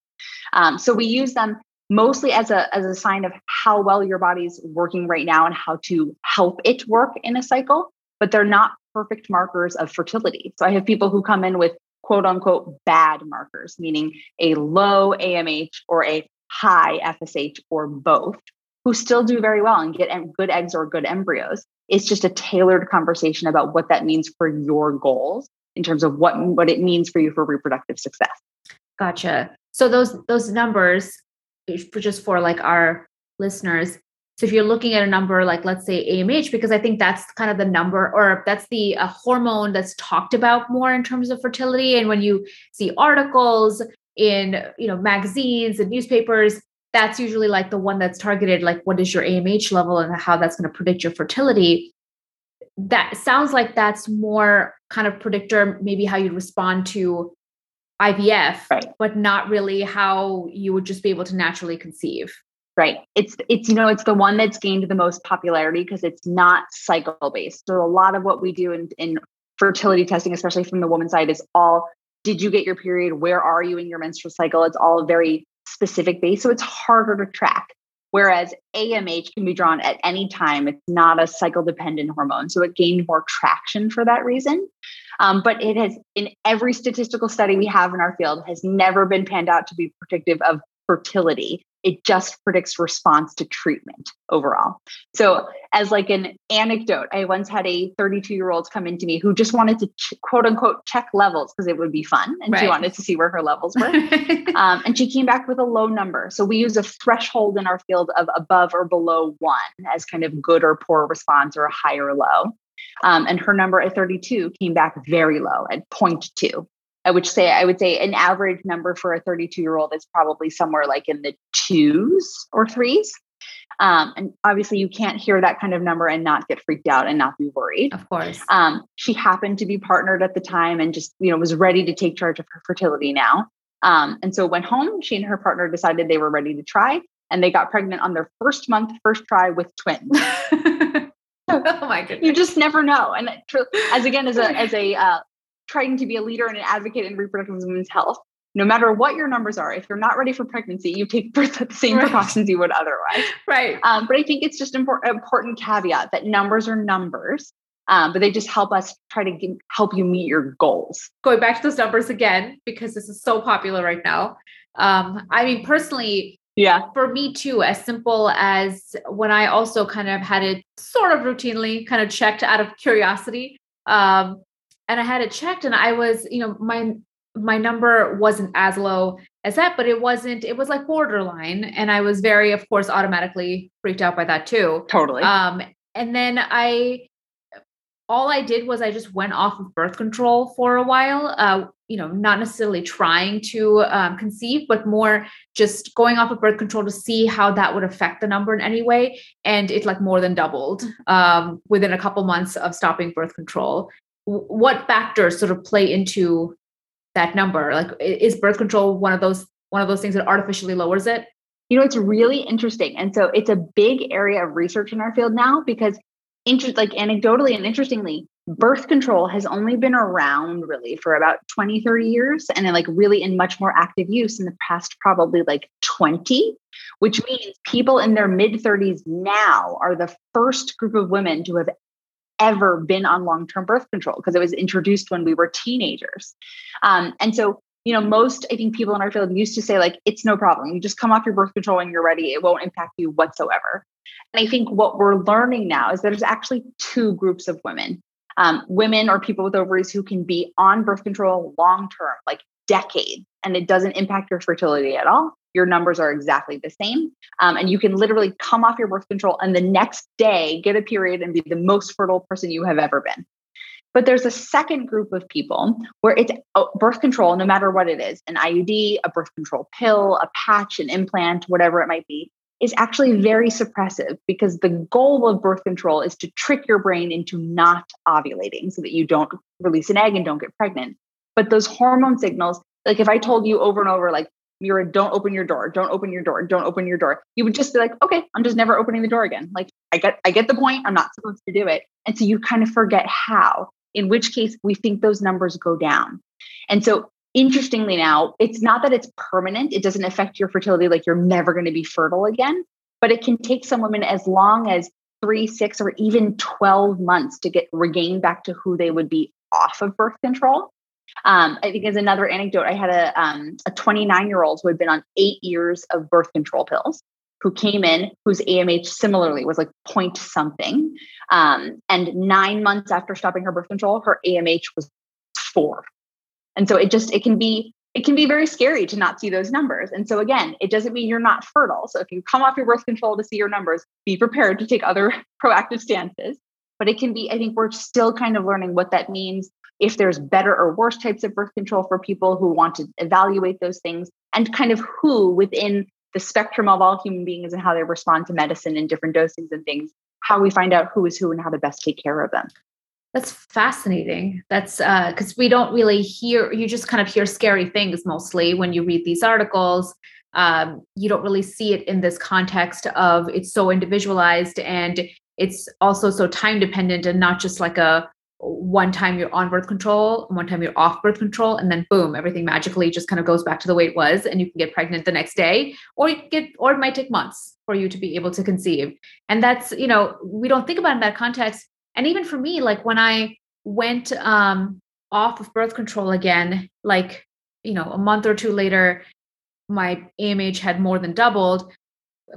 Um, so we use them mostly as a as a sign of how well your body's working right now and how to help it work in a cycle but they're not perfect markers of fertility so i have people who come in with quote unquote bad markers meaning a low amh or a high FSH or both who still do very well and get good eggs or good embryos. It's just a tailored conversation about what that means for your goals in terms of what, what it means for you for reproductive success. Gotcha. So those those numbers, just for like our listeners, So if you're looking at a number like, let's say AMH, because I think that's kind of the number or that's the uh, hormone that's talked about more in terms of fertility. And when you see articles in, you know, magazines and newspapers, that's usually like the one that's targeted, like what is your AMH level and how that's going to predict your fertility. That sounds like that's more kind of predictor, maybe how you'd respond to IVF, right. but not really how you would just be able to naturally conceive. Right. It's it's you know it's the one that's gained the most popularity because it's not cycle based. So a lot of what we do in, in fertility testing, especially from the woman's side, is all did you get your period? Where are you in your menstrual cycle? It's all very specific based. So it's harder to track. Whereas AMH can be drawn at any time. It's not a cycle dependent hormone. So it gained more traction for that reason. Um, but it has, in every statistical study we have in our field, has never been panned out to be predictive of fertility it just predicts response to treatment overall. So, as like an anecdote, I once had a 32 year old come into me who just wanted to ch- quote unquote check levels because it would be fun, and right. she wanted to see where her levels were. um, and she came back with a low number. So we use a threshold in our field of above or below one as kind of good or poor response, or a high or low. Um, and her number at 32 came back very low at 0.2. I would say I would say an average number for a 32 year old is probably somewhere like in the twos or threes. Um, and obviously, you can't hear that kind of number and not get freaked out and not be worried. Of course. Um, she happened to be partnered at the time and just you know was ready to take charge of her fertility now. Um, and so went home. She and her partner decided they were ready to try, and they got pregnant on their first month, first try with twins. oh my goodness! You just never know. And as again as a as a uh, trying to be a leader and an advocate in reproductive women's health, no matter what your numbers are, if you're not ready for pregnancy, you take birth at the same right. precautions you would otherwise. Right. Um, but I think it's just an important, important caveat that numbers are numbers, um, but they just help us try to get, help you meet your goals. Going back to those numbers again, because this is so popular right now. Um, I mean, personally, yeah, for me too, as simple as when I also kind of had it sort of routinely kind of checked out of curiosity. Um, and I had it checked and I was, you know, my my number wasn't as low as that, but it wasn't, it was like borderline. And I was very, of course, automatically freaked out by that too. Totally. Um, and then I all I did was I just went off of birth control for a while. Uh, you know, not necessarily trying to um, conceive, but more just going off of birth control to see how that would affect the number in any way. And it like more than doubled um, within a couple months of stopping birth control what factors sort of play into that number? Like, is birth control one of those one of those things that artificially lowers it? You know, it's really interesting, and so it's a big area of research in our field now because, inter- like anecdotally and interestingly, birth control has only been around really for about 20 30 years and then like really in much more active use in the past probably like 20 which means people in their mid 30s now are the first group of women to have ever been on long term birth control because it was introduced when we were teenagers. Um, and so, you know, most I think people in our field used to say, like, it's no problem. You just come off your birth control when you're ready, it won't impact you whatsoever. And I think what we're learning now is there's actually two groups of women um, women or people with ovaries who can be on birth control long term, like decades, and it doesn't impact your fertility at all your numbers are exactly the same. Um, and you can literally come off your birth control and the next day get a period and be the most fertile person you have ever been. But there's a second group of people where it's oh, birth control, no matter what it is an IUD, a birth control pill, a patch, an implant, whatever it might be is actually very suppressive because the goal of birth control is to trick your brain into not ovulating so that you don't release an egg and don't get pregnant. But those hormone signals, like if I told you over and over, like you're a don't open your door, don't open your door, don't open your door. You would just be like, okay, I'm just never opening the door again. Like I get I get the point. I'm not supposed to do it. And so you kind of forget how, in which case we think those numbers go down. And so interestingly now, it's not that it's permanent. It doesn't affect your fertility like you're never going to be fertile again, but it can take some women as long as three, six, or even 12 months to get regain back to who they would be off of birth control. Um, I think as another anecdote, I had a um, a 29 year old who had been on eight years of birth control pills, who came in whose AMH similarly was like point something, um, and nine months after stopping her birth control, her AMH was four, and so it just it can be it can be very scary to not see those numbers. And so, again, it doesn't mean you're not fertile. So, if you come off your birth control to see your numbers, be prepared to take other proactive stances. But it can be, I think we're still kind of learning what that means, if there's better or worse types of birth control for people who want to evaluate those things, and kind of who within the spectrum of all human beings and how they respond to medicine and different dosings and things, how we find out who is who and how to best take care of them. That's fascinating. That's because uh, we don't really hear, you just kind of hear scary things mostly when you read these articles. Um, you don't really see it in this context of it's so individualized and it's also so time dependent and not just like a one time you're on birth control, one time you're off birth control, and then boom, everything magically just kind of goes back to the way it was, and you can get pregnant the next day, or you get, or it might take months for you to be able to conceive. And that's, you know, we don't think about in that context. And even for me like when i went um off of birth control again like you know a month or two later my amh had more than doubled.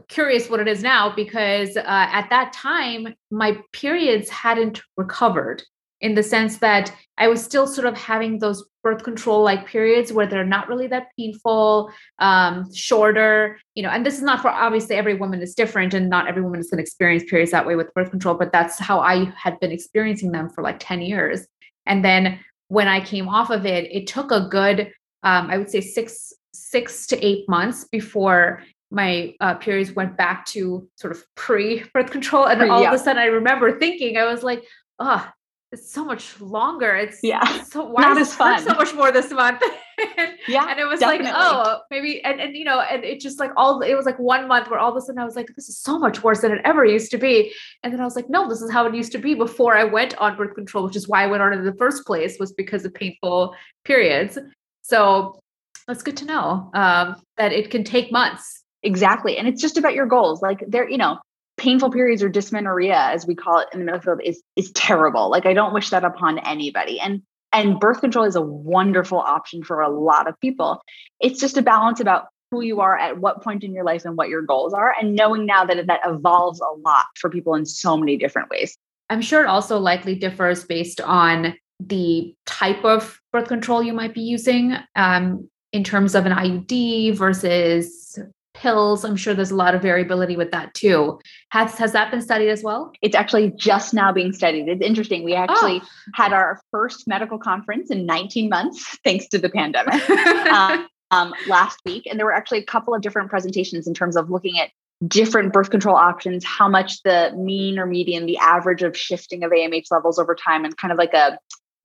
Curious what it is now because uh, at that time my periods hadn't recovered in the sense that I was still sort of having those birth control like periods where they're not really that painful, um, shorter, you know, and this is not for obviously every woman is different and not every woman is going to experience periods that way with birth control, but that's how I had been experiencing them for like 10 years. And then when I came off of it, it took a good, um, I would say six, six to eight months before my uh, periods went back to sort of pre birth control. And all yeah. of a sudden I remember thinking, I was like, oh, it's so much longer. It's yeah, so why not as fun. So much more this month. yeah, and it was definitely. like, oh, maybe, and and you know, and it just like all it was like one month where all of a sudden I was like, this is so much worse than it ever used to be. And then I was like, no, this is how it used to be before I went on birth control, which is why I went on in the first place was because of painful periods. So that's good to know um, that it can take months. Exactly, and it's just about your goals. Like there, you know, painful periods or dysmenorrhea as we call it in the medical field is is terrible. Like i don't wish that upon anybody. And and birth control is a wonderful option for a lot of people. It's just a balance about who you are at what point in your life and what your goals are and knowing now that that evolves a lot for people in so many different ways. I'm sure it also likely differs based on the type of birth control you might be using um, in terms of an iud versus pills. I'm sure there's a lot of variability with that too. Has has that been studied as well? It's actually just now being studied. It's interesting. We actually oh. had our first medical conference in 19 months thanks to the pandemic um, um, last week. And there were actually a couple of different presentations in terms of looking at different birth control options how much the mean or median the average of shifting of amh levels over time and kind of like a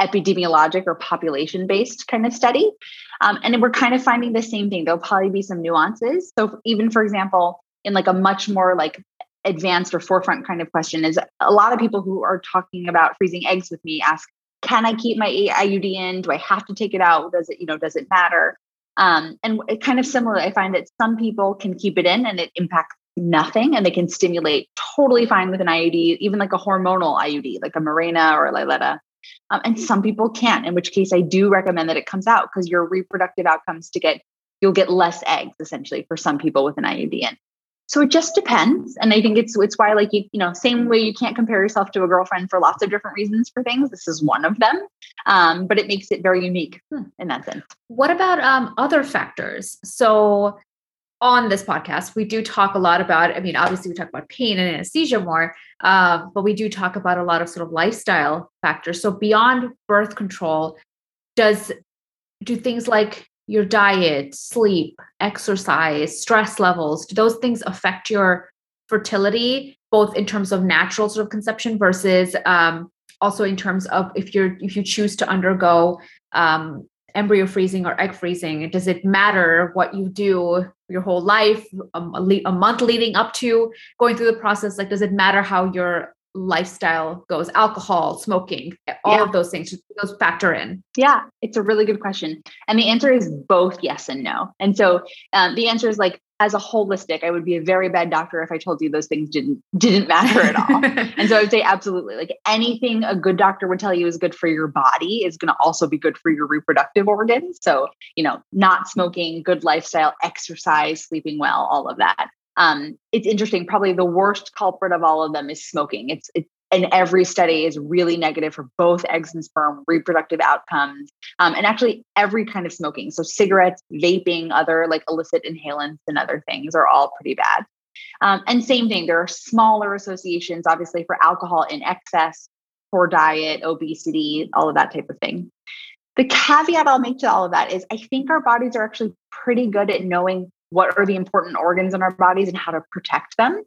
epidemiologic or population based kind of study. Um, and we're kind of finding the same thing. There'll probably be some nuances. So, even for example, in like a much more like advanced or forefront kind of question, is a lot of people who are talking about freezing eggs with me ask, can I keep my IUD in? Do I have to take it out? Does it, you know, does it matter? Um, and it kind of similar, I find that some people can keep it in and it impacts nothing and they can stimulate totally fine with an IUD, even like a hormonal IUD, like a Mirena or a Liletta. Um, and some people can't, in which case I do recommend that it comes out because your reproductive outcomes to get, you'll get less eggs essentially for some people with an IUD in. So it just depends. And I think it's it's why like you, you know, same way you can't compare yourself to a girlfriend for lots of different reasons for things. This is one of them. Um, but it makes it very unique hmm. in that sense. What about um, other factors? So on this podcast, we do talk a lot about, I mean, obviously we talk about pain and anesthesia more, uh, but we do talk about a lot of sort of lifestyle factors. So beyond birth control, does do things like your diet, sleep, exercise, stress levels, do those things affect your fertility, both in terms of natural sort of conception versus um, also in terms of if you're if you choose to undergo um, embryo freezing or egg freezing? Does it matter what you do your whole life, a, a month leading up to going through the process? Like, does it matter how your lifestyle goes alcohol smoking all yeah. of those things those factor in yeah it's a really good question and the answer is both yes and no and so um, the answer is like as a holistic, I would be a very bad doctor if I told you those things didn't didn't matter at all. and so I would say absolutely. Like anything a good doctor would tell you is good for your body is going to also be good for your reproductive organs. So, you know, not smoking, good lifestyle, exercise, sleeping well, all of that. Um, it's interesting. Probably the worst culprit of all of them is smoking. It's it's and every study is really negative for both eggs and sperm, reproductive outcomes, um, and actually every kind of smoking. So cigarettes, vaping, other like illicit inhalants, and other things are all pretty bad. Um, and same thing, there are smaller associations, obviously, for alcohol in excess, poor diet, obesity, all of that type of thing. The caveat I'll make to all of that is I think our bodies are actually pretty good at knowing what are the important organs in our bodies and how to protect them.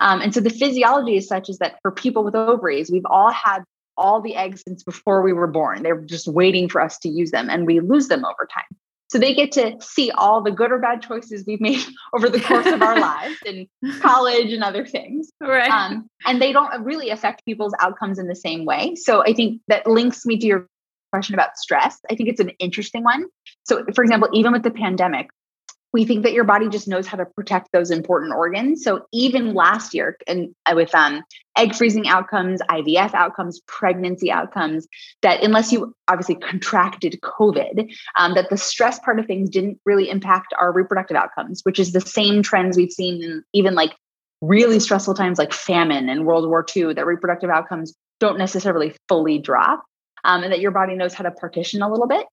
Um, and so the physiology is such is that for people with ovaries, we've all had all the eggs since before we were born. They're just waiting for us to use them and we lose them over time. So they get to see all the good or bad choices we've made over the course of our lives in college and other things. Right. Um, and they don't really affect people's outcomes in the same way. So I think that links me to your question about stress. I think it's an interesting one. So, for example, even with the pandemic, we think that your body just knows how to protect those important organs. So even last year, and uh, with um, egg freezing outcomes, IVF outcomes, pregnancy outcomes, that unless you obviously contracted COVID, um, that the stress part of things didn't really impact our reproductive outcomes, which is the same trends we've seen in even like really stressful times like famine and World War II, that reproductive outcomes don't necessarily fully drop, um, and that your body knows how to partition a little bit.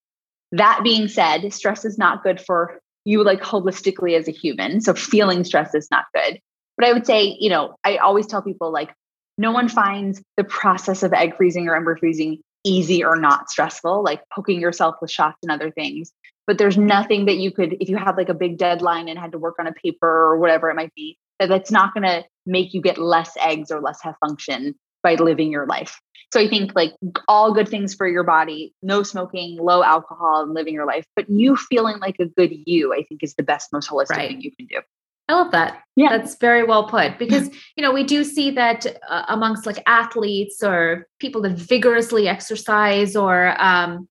That being said, stress is not good for you like holistically as a human. So feeling stress is not good. But I would say, you know, I always tell people like, no one finds the process of egg freezing or embryo freezing easy or not stressful, like poking yourself with shots and other things. But there's nothing that you could, if you have like a big deadline and had to work on a paper or whatever it might be, that that's not going to make you get less eggs or less have function by living your life. So I think like all good things for your body, no smoking, low alcohol, and living your life, but you feeling like a good you, I think is the best, most holistic right. thing you can do. I love that. Yeah. That's very well put because, you know, we do see that uh, amongst like athletes or people that vigorously exercise or um,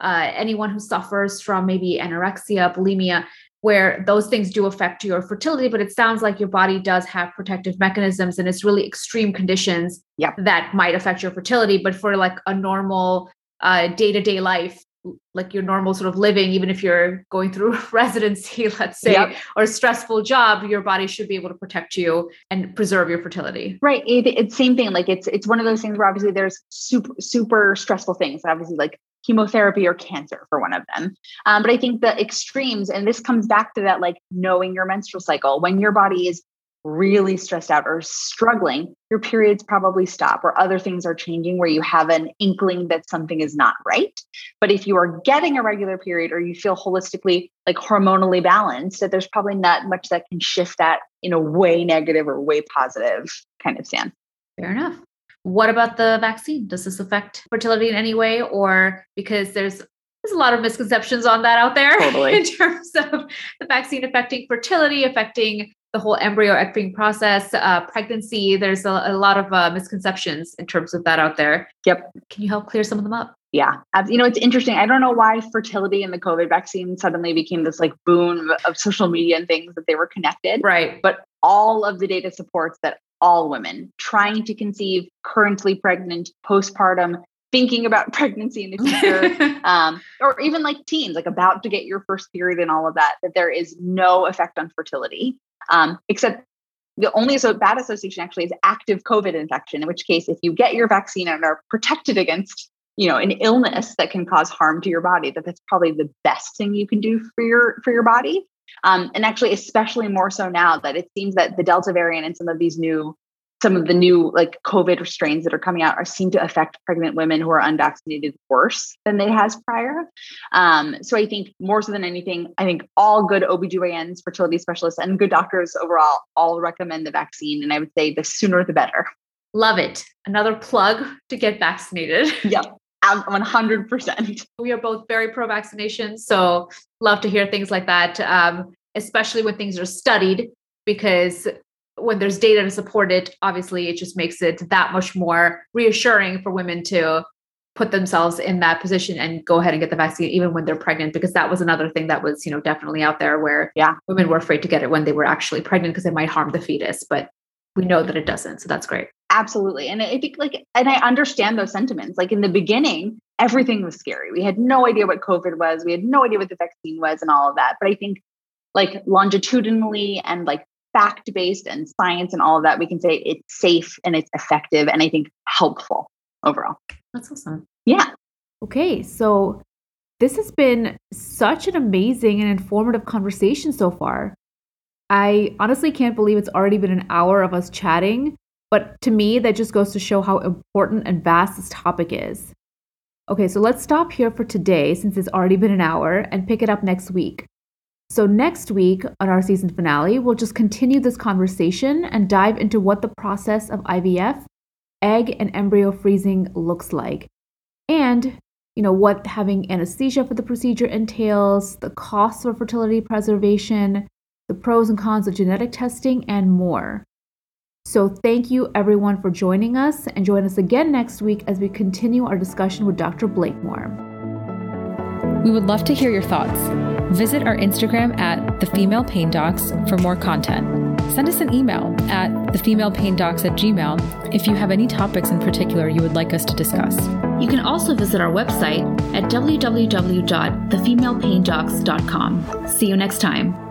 uh, anyone who suffers from maybe anorexia, bulimia, where those things do affect your fertility, but it sounds like your body does have protective mechanisms and it's really extreme conditions yep. that might affect your fertility. But for like a normal day to day life, like your normal sort of living, even if you're going through residency, let's say, yep. or a stressful job, your body should be able to protect you and preserve your fertility. Right. It, it's same thing. Like it's it's one of those things where obviously there's super super stressful things. Obviously, like chemotherapy or cancer for one of them. Um, but I think the extremes, and this comes back to that like knowing your menstrual cycle, when your body is really stressed out or struggling, your periods probably stop or other things are changing where you have an inkling that something is not right. But if you are getting a regular period or you feel holistically like hormonally balanced, that there's probably not much that can shift that in a way negative or way positive kind of stance. Fair enough. What about the vaccine? Does this affect fertility in any way? Or because there's there's a lot of misconceptions on that out there totally. in terms of the vaccine affecting fertility, affecting the whole embryo egg process, uh, pregnancy. There's a, a lot of uh, misconceptions in terms of that out there. Yep. Can you help clear some of them up? Yeah. You know, it's interesting. I don't know why fertility and the COVID vaccine suddenly became this like boon of social media and things that they were connected. Right. But all of the data supports that all women trying to conceive, currently pregnant, postpartum, thinking about pregnancy in the future, um, or even like teens, like about to get your first period and all of that, that there is no effect on fertility, um, except the only so bad association actually is active COVID infection, in which case, if you get your vaccine and are protected against you know an illness that can cause harm to your body that that's probably the best thing you can do for your for your body um, and actually, especially more so now that it seems that the Delta variant and some of these new, some of the new like COVID strains that are coming out are seem to affect pregnant women who are unvaccinated worse than they has prior. Um, so I think more so than anything, I think all good OBGYNs, fertility specialists, and good doctors overall all recommend the vaccine. And I would say the sooner the better. Love it. Another plug to get vaccinated. Yep. 100%. We are both very pro vaccination. So, love to hear things like that, um, especially when things are studied, because when there's data to support it, obviously it just makes it that much more reassuring for women to put themselves in that position and go ahead and get the vaccine even when they're pregnant because that was another thing that was you know definitely out there where yeah women were afraid to get it when they were actually pregnant because it might harm the fetus but we know that it doesn't so that's great Absolutely. And I think like, and I understand those sentiments. Like in the beginning, everything was scary. We had no idea what COVID was. We had no idea what the vaccine was and all of that. But I think like longitudinally and like fact based and science and all of that, we can say it's safe and it's effective and I think helpful overall. That's awesome. Yeah. Okay. So this has been such an amazing and informative conversation so far. I honestly can't believe it's already been an hour of us chatting, but to me, that just goes to show how important and vast this topic is. Okay, so let's stop here for today since it's already been an hour and pick it up next week. So, next week on our season finale, we'll just continue this conversation and dive into what the process of IVF, egg and embryo freezing looks like, and you know what having anesthesia for the procedure entails, the costs for fertility preservation, the pros and cons of genetic testing, and more. So, thank you everyone for joining us, and join us again next week as we continue our discussion with Dr. Blakemore. We would love to hear your thoughts. Visit our Instagram at the Female Pain Docs for more content. Send us an email at thefemalepaindocs at gmail if you have any topics in particular you would like us to discuss. You can also visit our website at www.thefemalepaindocs.com. See you next time.